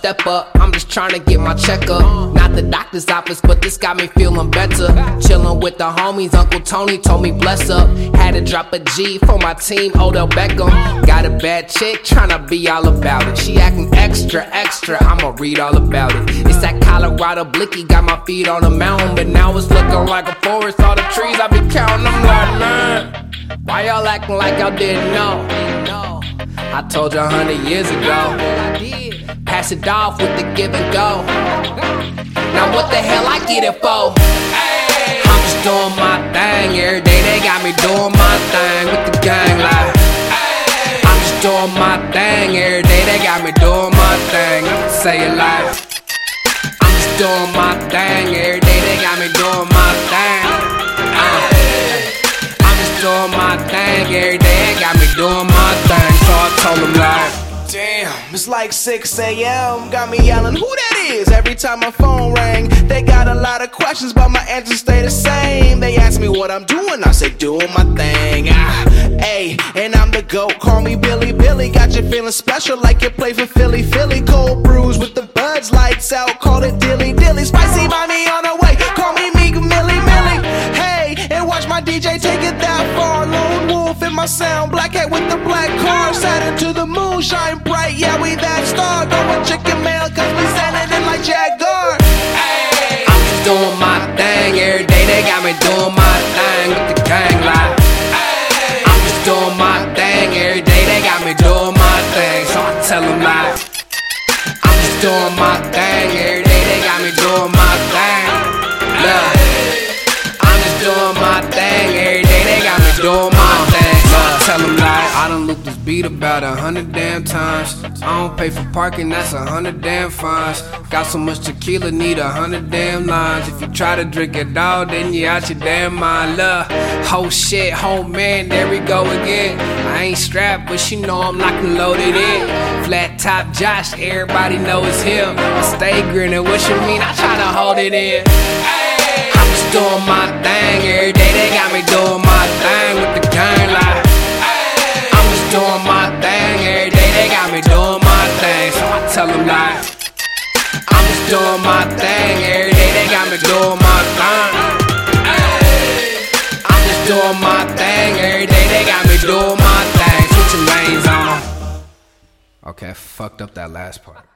step up. I'm just trying to get my checkup. Not the doctor's office, but this got me feeling better. Chilling with the homies, Uncle Tony told me bless up. Had to drop a G for my team, Odell Beckham. Got a bad chick, tryna be all about it. She acting extra, extra, I'ma read all about it. It's that Colorado blicky, got my feet on the mountain, but now it's looking like a forest. All the trees I be counting, I'm like, man. Why y'all acting like y'all didn't know? I told a hundred years ago. Pass it off with the give and go. Now what the hell I get it for? I'm just doing my thing every day. They got me doing my thing with the gang like. I'm just doing my thing every day. They got me doing my thing. Say it loud. I'm just doing my thing every day. They got me doing my thing. Uh, I'm just doing my thing every day. They got me doing my thing. So I told them like. Damn, it's like 6 a.m. Got me yelling, who that is? Every time my phone rang, they got a lot of questions, but my answers stay the same. They ask me what I'm doing, I say, doing my thing. Ah, hey, and I'm the GOAT, call me Billy Billy. Got you feeling special like you play for Philly, Philly. Cold brews with the buds, lights out, call it Dilly Dilly. Spicy my DJ take it that far. Lone Wolf in my sound, black hat with the black car. Sat into the moon, shine bright, yeah, we that star. Going chicken mail, cause we sending it like Jaguar. Hey. I'm just doing my thing every day. They got me doing my thing with the gang like. I'm just doing my thing every day. They got me doing my thing, so I tell them like. I'm just doing my thing every day. They got me doing my thing. Look, I'm just doing my about a hundred damn times. I don't pay for parking, that's a hundred damn fines. Got so much tequila, need a hundred damn lines. If you try to drink it all, then you out your damn mind. Love, oh shit, oh man, there we go again. I ain't strapped, but she know I'm locked and loaded in. Flat top Josh, everybody know it's him. I stay grinning, what you mean? I try to hold it in. I'm just doing my doing my thing every day. They got me doing my thing. I'm just doing my thing every day. They got me doing my thing. Switching lanes on. Okay, I fucked up that last part.